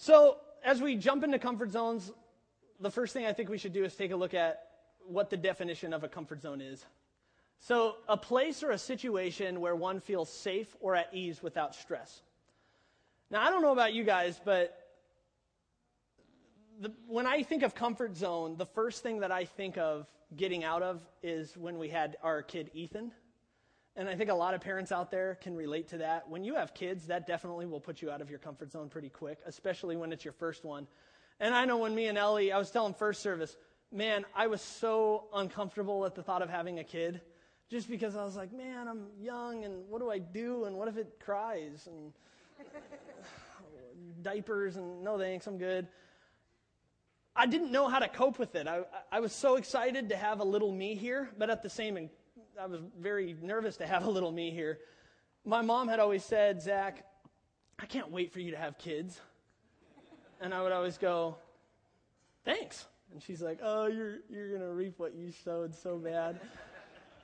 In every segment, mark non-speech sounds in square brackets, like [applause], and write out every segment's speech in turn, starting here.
So, as we jump into comfort zones, the first thing I think we should do is take a look at what the definition of a comfort zone is. So, a place or a situation where one feels safe or at ease without stress. Now, I don't know about you guys, but the, when I think of comfort zone, the first thing that I think of getting out of is when we had our kid Ethan. And I think a lot of parents out there can relate to that. When you have kids, that definitely will put you out of your comfort zone pretty quick, especially when it's your first one. And I know when me and Ellie, I was telling first service, man, I was so uncomfortable at the thought of having a kid just because I was like, man, I'm young and what do I do? And what if it cries? And [sighs] diapers and no thanks, I'm good. I didn't know how to cope with it. I, I was so excited to have a little me here, but at the same I was very nervous to have a little me here. My mom had always said, Zac, I can't wait for you to have kids. And I would always go, thanks. And she's like, oh, you're, you're going to reap what you sowed so bad.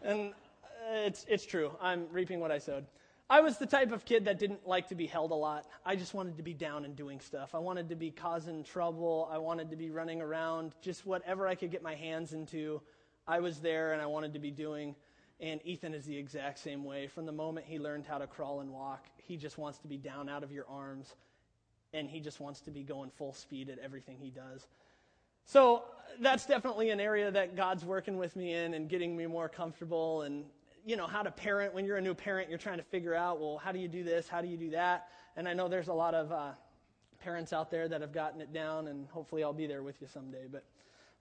And uh, it's, it's true. I'm reaping what I sowed. I was the type of kid that didn't like to be held a lot. I just wanted to be down and doing stuff. I wanted to be causing trouble. I wanted to be running around. Just whatever I could get my hands into, I was there and I wanted to be doing. And Ethan is the exact same way. From the moment he learned how to crawl and walk, he just wants to be down out of your arms, and he just wants to be going full speed at everything he does. So that's definitely an area that God's working with me in and getting me more comfortable and you know how to parent when you're a new parent you're trying to figure out well how do you do this how do you do that and i know there's a lot of uh, parents out there that have gotten it down and hopefully i'll be there with you someday but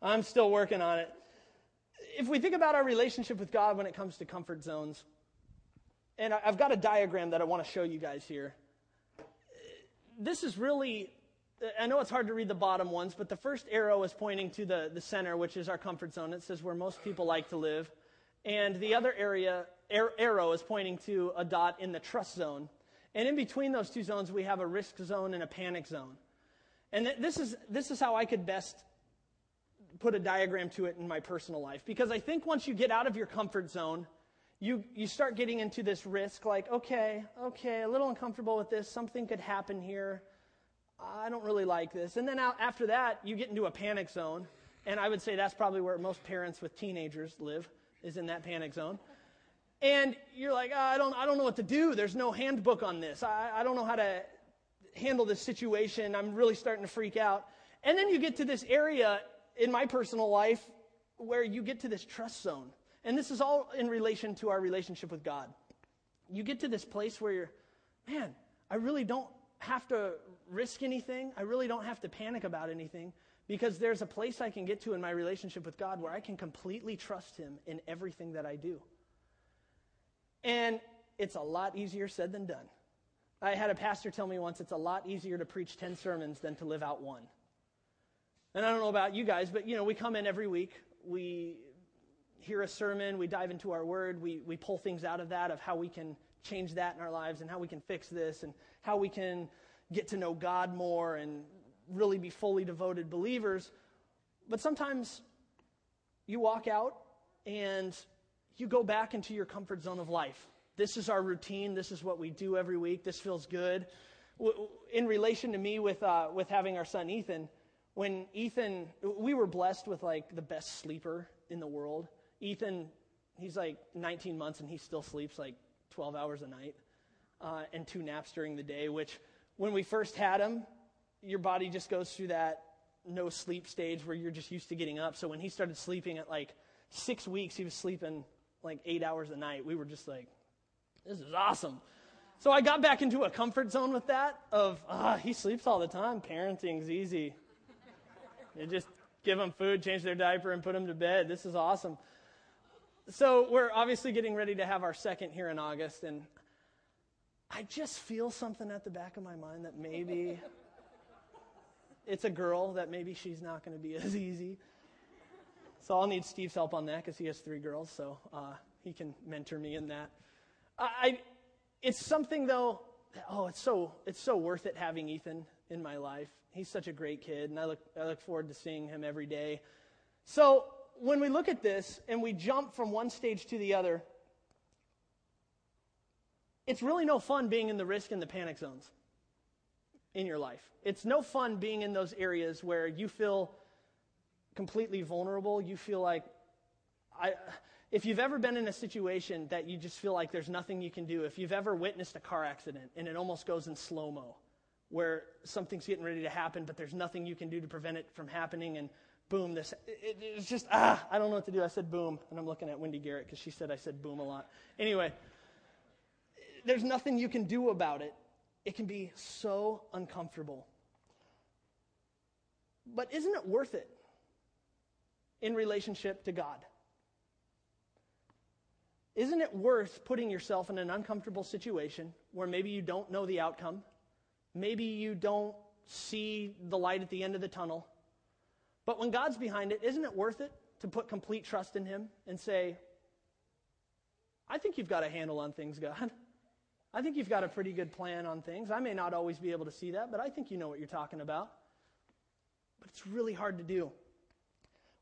i'm still working on it if we think about our relationship with God when it comes to comfort zones, and I've got a diagram that I want to show you guys here. This is really, I know it's hard to read the bottom ones, but the first arrow is pointing to the, the center, which is our comfort zone. It says where most people like to live. And the other area, arrow is pointing to a dot in the trust zone. And in between those two zones, we have a risk zone and a panic zone. And this is, this is how I could best put a diagram to it in my personal life because I think once you get out of your comfort zone, you, you start getting into this risk like, okay, okay, a little uncomfortable with this. Something could happen here. I don't really like this. And then out, after that, you get into a panic zone. And I would say that's probably where most parents with teenagers live, is in that panic zone. And you're like, oh, I, don't, I don't know what to do. There's no handbook on this. I, I don't know how to handle this situation. I'm really starting to freak out. And then you get to this area in my personal life where you get to this trust zone. And this is all in relation to our relationship with God. You get to this place where you're, man, I really don't have to risk anything. I really don't have to panic about anything because there's a place I can get to in my relationship with God where I can completely trust Him in everything that I do. And it's a lot easier said than done. I had a pastor tell me once it's a lot easier to preach 10 sermons than to live out one. And I don't know about you guys, but you know, we come in every week, we hear a sermon, we dive into our word, we, we pull things out of that of how we can change that in our lives and how we can fix this and how we can get to know God more and really be fully devoted believers. But sometimes you walk out and you go back into your comfort zone of life. This is our routine. This is what we do every week. This feels good. In relation to me with, uh, with having our son Ethan, when Ethan, we were blessed with like the best sleeper in the world. Ethan, he's like 19 months and he still sleeps like 12 hours a night uh, and two naps during the day, which when we first had him, your body just goes through that no sleep stage where you're just used to getting up. So when he started sleeping at like six weeks, he was sleeping like eight hours a night. We were just like, this is awesome. So I got back into a comfort zone with that of, ah, he sleeps all the time. Parenting's easy. You just give them food, change their diaper, and put them to bed. This is awesome. So we're obviously getting ready to have our second here in August, and I just feel something at the back of my mind that maybe [laughs] it's a girl, that maybe she's not going to be as easy. So I'll need Steve's help on that because he has three girls, so uh, he can mentor me in that. I, it's something though. Oh, it's so it's so worth it having Ethan in my life he's such a great kid, and I look, I look forward to seeing him every day. So when we look at this and we jump from one stage to the other, it's really no fun being in the risk and the panic zones. in your life. It's no fun being in those areas where you feel completely vulnerable. You feel like, I, if you've ever been in a situation that you just feel like there's nothing you can do, if you've ever witnessed a car accident and it almost goes in slow mo, where something's getting ready to happen, but there's nothing you can do to prevent it from happening, and boom, this, it, it's just, ah, I don't know what to do. I said boom, and I'm looking at Wendy Garrett because she said I said boom a lot. Anyway, there's nothing you can do about it. It can be so uncomfortable. But isn't it worth it in relationship to God? Isn't it worth putting yourself in an uncomfortable situation where maybe you don't know the outcome? Maybe you don't see the light at the end of the tunnel. But when God's behind it, isn't it worth it to put complete trust in Him and say, I think you've got a handle on things, God. I think you've got a pretty good plan on things. I may not always be able to see that, but I think you know what you're talking about. But it's really hard to do.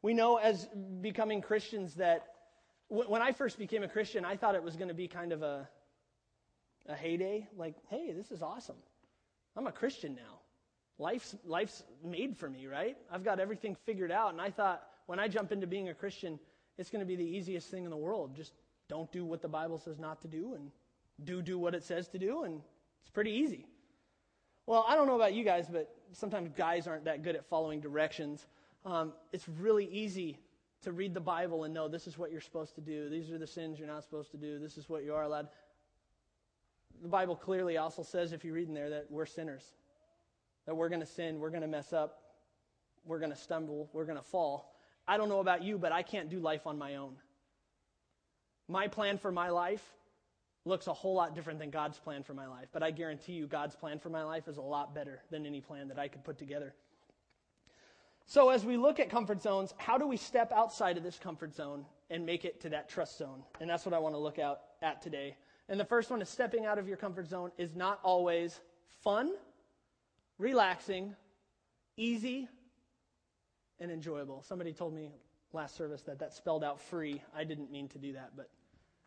We know as becoming Christians that when I first became a Christian, I thought it was going to be kind of a, a heyday. Like, hey, this is awesome. I'm a Christian now. Life's, life's made for me, right? I've got everything figured out. And I thought when I jump into being a Christian, it's going to be the easiest thing in the world. Just don't do what the Bible says not to do and do do what it says to do, and it's pretty easy. Well, I don't know about you guys, but sometimes guys aren't that good at following directions. Um, it's really easy to read the Bible and know this is what you're supposed to do. These are the sins you're not supposed to do. This is what you are allowed. The Bible clearly also says, if you read in there, that we're sinners, that we're going to sin, we're going to mess up, we're going to stumble, we're going to fall. I don't know about you, but I can't do life on my own. My plan for my life looks a whole lot different than God's plan for my life. But I guarantee you, God's plan for my life is a lot better than any plan that I could put together. So, as we look at comfort zones, how do we step outside of this comfort zone and make it to that trust zone? And that's what I want to look out at today. And the first one is stepping out of your comfort zone is not always fun, relaxing, easy, and enjoyable. Somebody told me last service that that spelled out free. I didn't mean to do that, but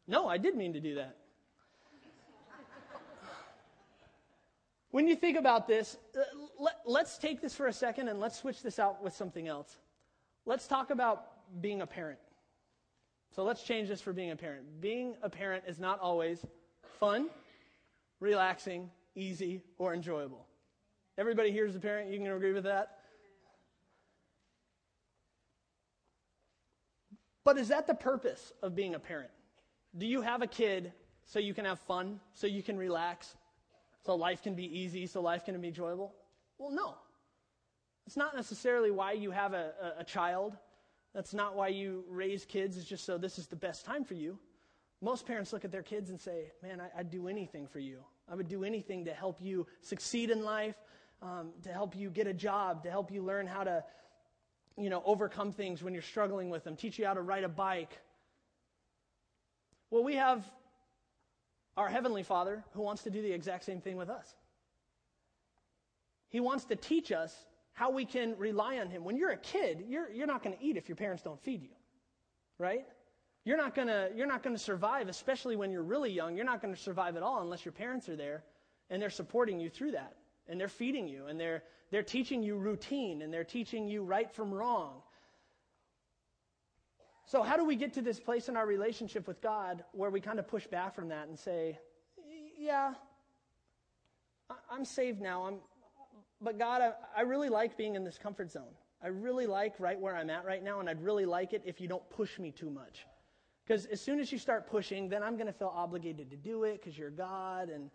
no, I did mean to do that. When you think about this, uh, let, us take this for a second and let's switch this out with something else. Let's talk about being a parent. So let's change this for being a parent. Being a parent is not always fun, relaxing, easy, or enjoyable. Everybody here is a parent. You can agree with that? But is that the purpose of being a parent? Do you have a kid so you can have fun, so you can relax, so life can be easy, so life can be enjoyable? Well, no. It's not necessarily why you have a, a, a child. That's not why you raise kids, it's just so this is the best time for you. Most parents look at their kids and say, Man, I, would do anything for you. I would do anything to help you succeed in life, um, to help you get a job, to help you learn how to, you know, overcome things when you're struggling with them, teach you how to ride a bike. Well, we have our Heavenly Father who wants to do the exact same thing with us. He wants to teach us how we can rely on Him. When you're a kid, you're, you're not going to eat if your parents don't feed you, right? You're not going to you're not going to survive, especially when you're really young. You're not going to survive at all unless your parents are there and they're supporting you through that. And they're feeding you and they're they're teaching you routine and they're teaching you right from wrong. So, how do we get to this place in our relationship with God where we kind of push back from that and say, Yeah, I'm saved now. I'm, but God, I, I really like being in this comfort zone. I really like right where I'm at right now, and I'd really like it if you don't push me too much. Because as soon as you start pushing, then I'm going to feel obligated to do it because you're God, and,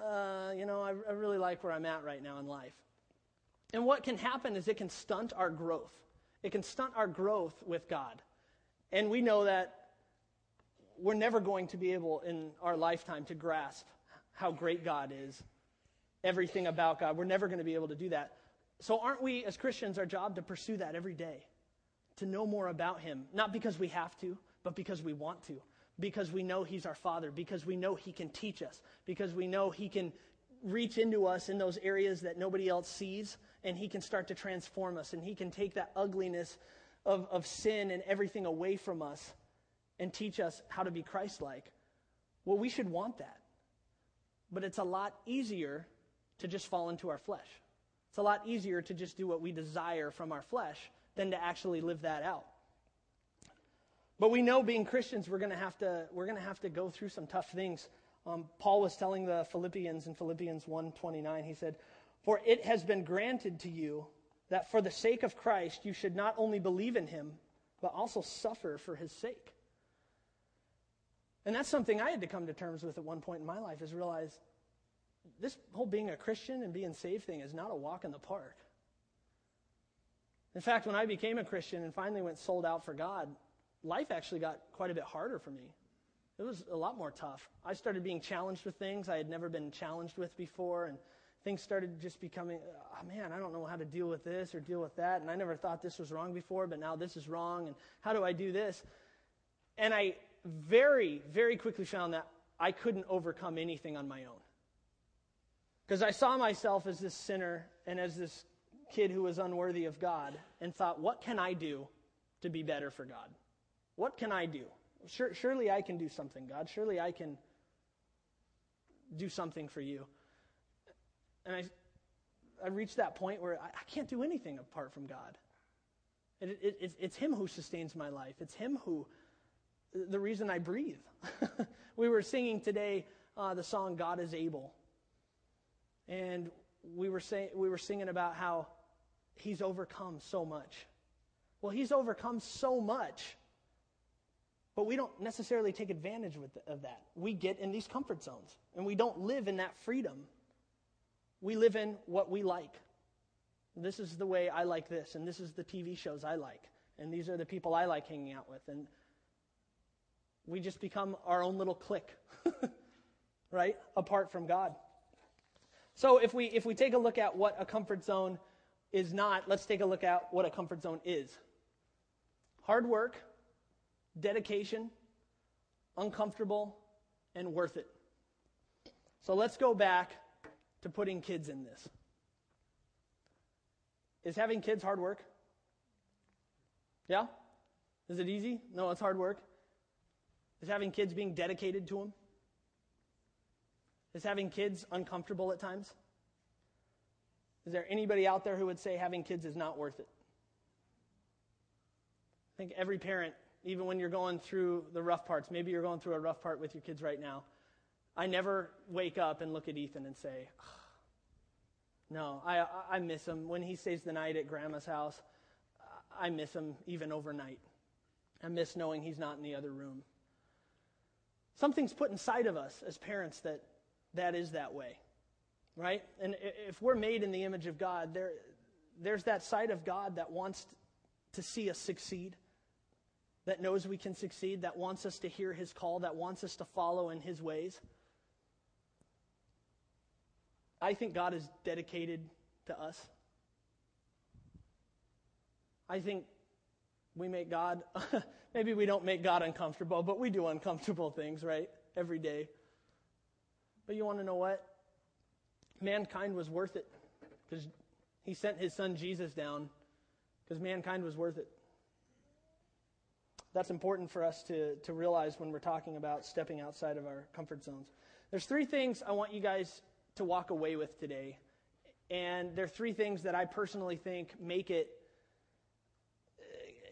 uh, you know, I, I really like where I'm at right now in life. And what can happen is it can stunt our growth. It can stunt our growth with God. And we know that we're never going to be able in our lifetime to grasp how great God is, everything about God. We're never going to be able to do that. So, aren't we as Christians, our job to pursue that every day? To know more about Him, not because we have to, but because we want to, because we know He's our Father, because we know He can teach us, because we know He can reach into us in those areas that nobody else sees, and He can start to transform us, and He can take that ugliness of, of sin and everything away from us and teach us how to be Christ like. Well, we should want that. But it's a lot easier to just fall into our flesh. It's a lot easier to just do what we desire from our flesh than to actually live that out. But we know being Christians, we're going to have to we're going to have to go through some tough things. Um, Paul was telling the Philippians in Philippians 1:29. He said, "For it has been granted to you that for the sake of Christ you should not only believe in him, but also suffer for his sake." And that's something I had to come to terms with at one point in my life is realize this whole being a Christian and being saved thing is not a walk in the park. In fact, when I became a Christian and finally went sold out for God, life actually got quite a bit harder for me. It was a lot more tough. I started being challenged with things I had never been challenged with before, and things started just becoming, oh man, I don't know how to deal with this or deal with that, and I never thought this was wrong before, but now this is wrong, and how do I do this? And I very, very quickly found that I couldn't overcome anything on my own. Because I saw myself as this sinner and as this kid who was unworthy of God and thought, what can I do to be better for God? What can I do? Sure, surely I can do something, God. Surely I can do something for you. And I, I reached that point where I, I can't do anything apart from God. It, it, it, it's Him who sustains my life, it's Him who, the reason I breathe. [laughs] we were singing today uh, the song God is Able. And we were, say, we were singing about how He's overcome so much. Well, He's overcome so much but we don't necessarily take advantage of that. We get in these comfort zones, and we don't live in that freedom. We live in what we like. This is the way I like this, and this is the TV shows I like, and these are the people I like hanging out with. And we just become our own little clique, [laughs] right? Apart from God. So if we if we take a look at what a comfort zone is not, let's take a look at what a comfort zone is. Hard work, dedication, uncomfortable, and worth it. So let's go back to putting kids in this. Is having kids hard work? Yeah? Is it easy? No, it's hard work. Is having kids being dedicated to them? Is having kids uncomfortable at times? Is there anybody out there who would say having kids is not worth it? I think every parent even when you're going through the rough parts. Maybe you're going through a rough part with your kids right now. I never wake up and look at Ethan and say, oh, no, I, I miss him. When he stays the night at grandma's house, I miss him even overnight. I miss knowing he's not in the other room. Something's put inside of us as parents that that is that way, right? And if we're made in the image of God, there, there's that side of God that wants to see us succeed that knows we can succeed, that wants us to hear his call, that wants us to follow in his ways. I think God is dedicated to us. I think we make God, [laughs] maybe we don't make God uncomfortable, but we do uncomfortable things, right? Every day. But you want to know what? Mankind was worth it because he sent his son Jesus down because mankind was worth it. That's important for us to, to realize when we're talking about stepping outside of our comfort zones. There's three things I want you guys to walk away with today. And there are three things that I personally think make it,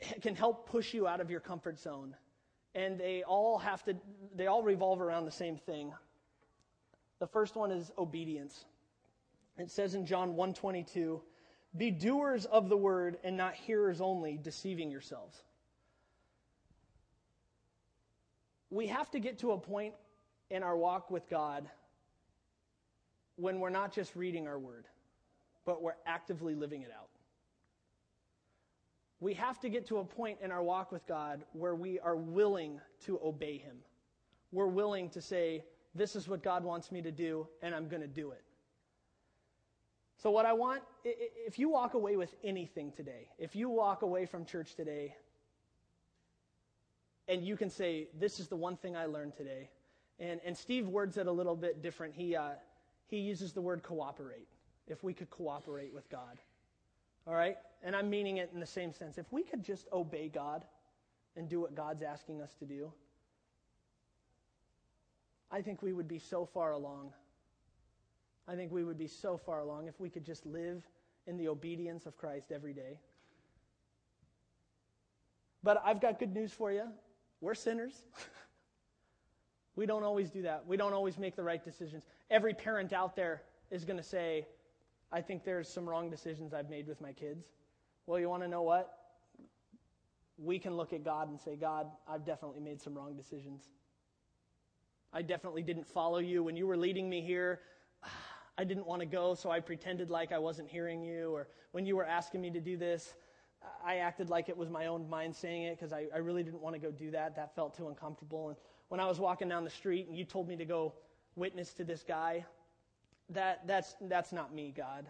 eh, can help push you out of your comfort zone. And they all have to, they all revolve around the same thing. The first one is obedience. It says in John 122, be doers of the word and not hearers only, deceiving yourselves. we have to get to a point in our walk with God when we're not just reading our word, but we're actively living it out. We have to get to a point in our walk with God where we are willing to obey Him. We're willing to say, This is what God wants me to do, and I'm going to do it. So, what I want, if you walk away with anything today, if you walk away from church today and you can say, This is the one thing I learned today. And, and Steve words it a little bit different. He, uh, he uses the word cooperate. If we could cooperate with God. All right? And I'm meaning it in the same sense. If we could just obey God and do what God's asking us to do, I think we would be so far along. I think we would be so far along if we could just live in the obedience of Christ every day. But I've got good news for you. We're sinners. [laughs] we don't always do that. We don't always make the right decisions. Every parent out there is going to say, I think there's some wrong decisions I've made with my kids. Well, you want to know what? We can look at God and say, God, I've definitely made some wrong decisions. I definitely didn't follow you. When you were leading me here, [sighs] I didn't want to go, so I pretended like I wasn't hearing you. Or when you were asking me to do this, I acted like it was my own mind saying it because I, I really didn't want to go do that. That felt too uncomfortable. And when I was walking down the street and you told me to go witness to this guy, that, that's, that's not me, God.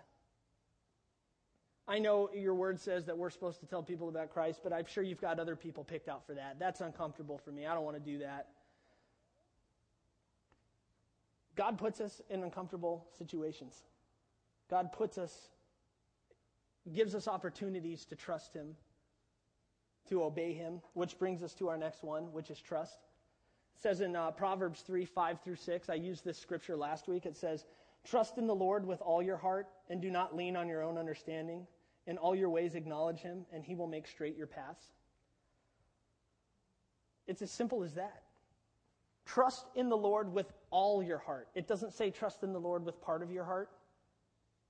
I know your word says that we're supposed to tell people about Christ, but I'm sure you've got other people picked out for that. That's uncomfortable for me. I don't want to do that. God puts us in uncomfortable situations. God puts us, gives us opportunities to trust Him, to obey Him, which brings us to our next one, which is trust. It says in uh, Proverbs 3 5 through 6, I used this scripture last week. It says, Trust in the Lord with all your heart, and do not lean on your own understanding. In all your ways, acknowledge Him, and He will make straight your paths. It's as simple as that. Trust in the Lord with all your heart. It doesn't say trust in the Lord with part of your heart,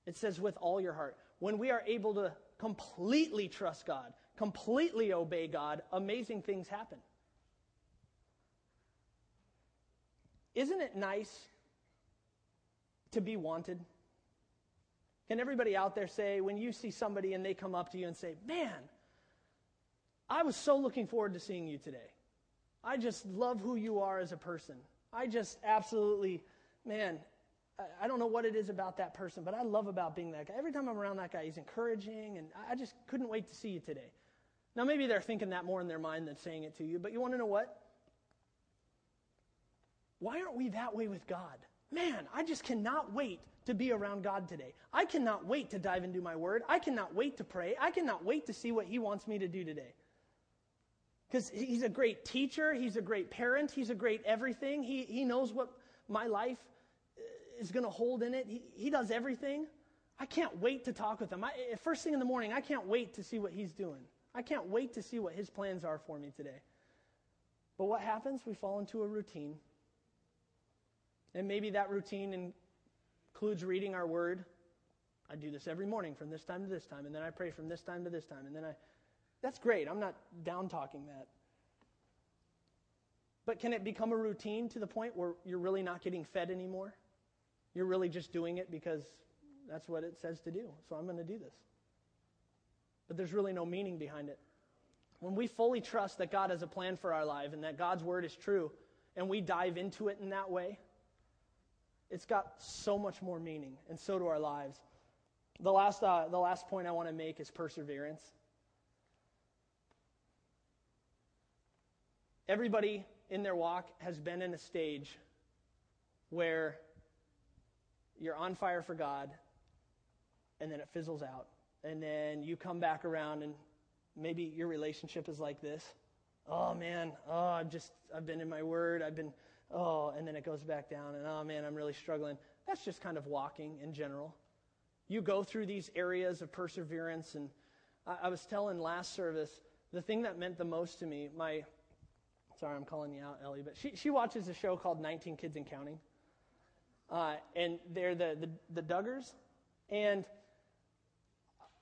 it says with all your heart. When we are able to completely trust God, completely obey God, amazing things happen. Isn't it nice to be wanted? Can everybody out there say, when you see somebody and they come up to you and say, Man, I was so looking forward to seeing you today. I just love who you are as a person. I just absolutely, man, I don't know what it is about that person, but I love about being that guy. Every time I'm around that guy, he's encouraging, and I just couldn't wait to see you today. Now, maybe they're thinking that more in their mind than saying it to you, but you want to know what? Why aren't we that way with God? Man, I just cannot wait to be around God today. I cannot wait to dive into my word. I cannot wait to pray. I cannot wait to see what He wants me to do today. Because he's a great teacher, he's a great parent, he's a great everything. He, he knows what my life uh, is going to hold in it. He, he does everything. I can't wait to talk with him. I, eh, first thing in the morning, I can't wait to see what he's doing. I can't wait to see what his plans are for me today. But what happens? We fall into a routine. And maybe that routine includes reading our word. I do this every morning from this time to this time, and then I pray from this time to this time, and then I that's great. I'm not down talking that. But can it become a routine to the point where you're really not getting fed anymore? You're really just doing it because that's what it says to do. So I'm going to do this. But there's really no meaning behind it. When we fully trust that God has a plan for our life and that God's word is true, and we dive into it in that way, it's got so much more meaning, and so do our lives. The last, uh, the last point I want to make is perseverance. Everybody in their walk has been in a stage where you're on fire for God and then it fizzles out. And then you come back around and maybe your relationship is like this. Oh man, oh, I've just, I've been in my word. I've been, oh, and then it goes back down and oh man, I'm really struggling. That's just kind of walking in general. You go through these areas of perseverance. And I, I was telling last service, the thing that meant the most to me, my, Sorry, I'm calling you out, Ellie, but she, she watches a show called 19 Kids and Counting. Uh, and they're the, the, the Duggars. And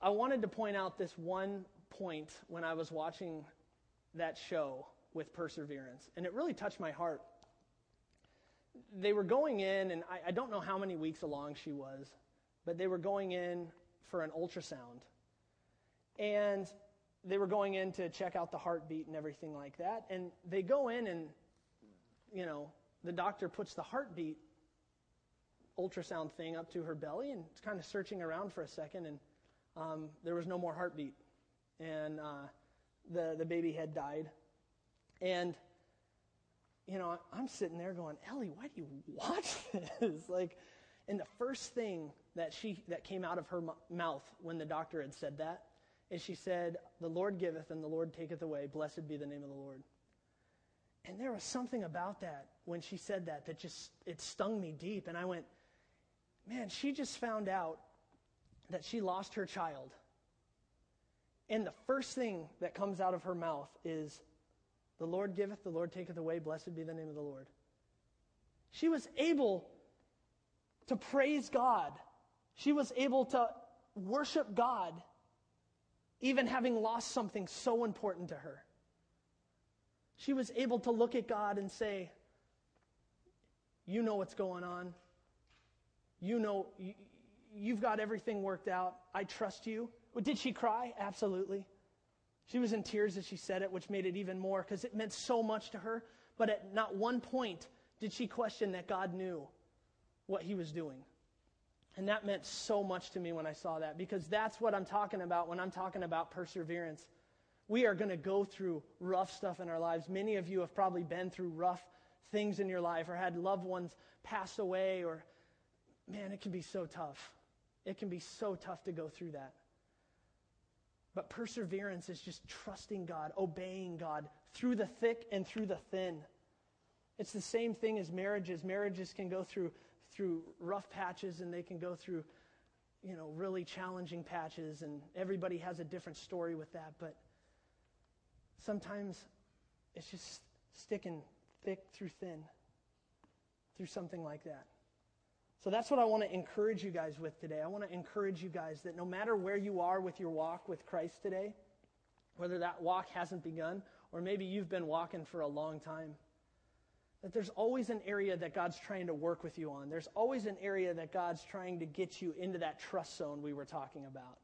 I wanted to point out this one point when I was watching that show with Perseverance, and it really touched my heart. They were going in, and I, I don't know how many weeks along she was, but they were going in for an ultrasound. And they were going in to check out the heartbeat and everything like that. And they go in and, you know, the doctor puts the heartbeat ultrasound thing up to her belly and it's kind of searching around for a second. And um, there was no more heartbeat. And uh, the, the baby had died. And, you know, I'm sitting there going, Ellie, why do you watch [laughs] this? like, and the first thing that she that came out of her mouth when the doctor had said that and she said, The Lord giveth and the Lord taketh away. Blessed be the name of the Lord. And there was something about that when she said that that just, it stung me deep. And I went, man, she just found out that she lost her child. And the first thing that comes out of her mouth is, The Lord giveth, the Lord taketh away, blessed be the name of the Lord. She was able to praise God. She was able to worship God, even having lost something so important to her. She was able to look at God and say, You know what's going on. You know, you've got everything worked out. I trust you. Did she cry? Absolutely. She was in tears as she said it, which made it even more because it meant so much to her. But at not one point did she question that God knew what he was doing. And that meant so much to me when I saw that because that's what I'm talking about when I'm talking about perseverance. We are going to go through rough stuff in our lives. Many of you have probably been through rough things in your life or had loved ones pass away, or man, it can be so tough. It can be so tough to go through that. But perseverance is just trusting God, obeying God through the thick and through the thin. It's the same thing as marriages. Marriages can go through through rough patches and they can go through you know really challenging patches and everybody has a different story with that, but sometimes it's just sticking thick through thin through something like that. So that's what I want to encourage you guys with today. I want to encourage you guys that no matter where you are with your walk with Christ today, whether that walk hasn't begun or maybe you've been walking for a long time, that there's always an area that God's trying to work with you on. There's always an area that God's trying to get you into that trust zone we were talking about.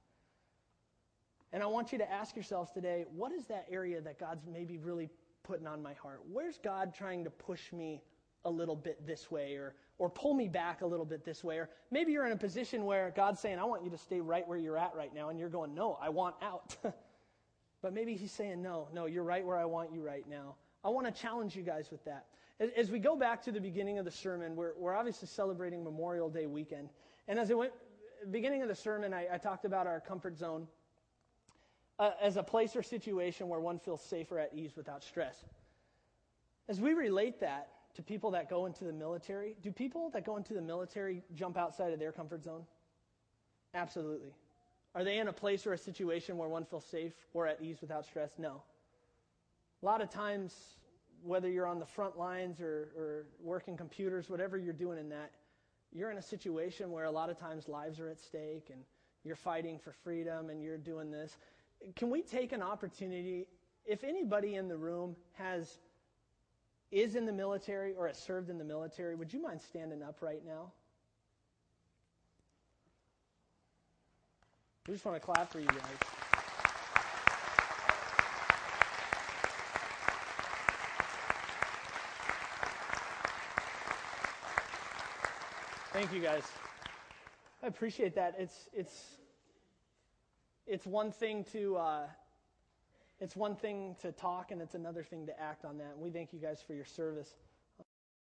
And I want you to ask yourselves today what is that area that God's maybe really putting on my heart? Where's God trying to push me a little bit this way or, or pull me back a little bit this way? Or maybe you're in a position where God's saying, I want you to stay right where you're at right now. And you're going, No, I want out. [laughs] but maybe He's saying, No, no, you're right where I want you right now. I want to challenge you guys with that. As we go back to the beginning of the sermon, we're, we're obviously celebrating Memorial Day weekend. And as I went, beginning of the sermon, I, I talked about our comfort zone uh, as a place or situation where one feels safer at ease without stress. As we relate that to people that go into the military, do people that go into the military jump outside of their comfort zone? Absolutely. Are they in a place or a situation where one feels safe or at ease without stress? No. A lot of times, whether you're on the front lines or, or working computers, whatever you're doing in that, you're in a situation where a lot of times lives are at stake and you're fighting for freedom and you're doing this. Can we take an opportunity? If anybody in the room has is in the military or has served in the military, would you mind standing up right now? We just want to clap for you guys. Thank you, guys. I appreciate that. It's it's it's one thing to uh, it's one thing to talk, and it's another thing to act on that. And we thank you guys for your service.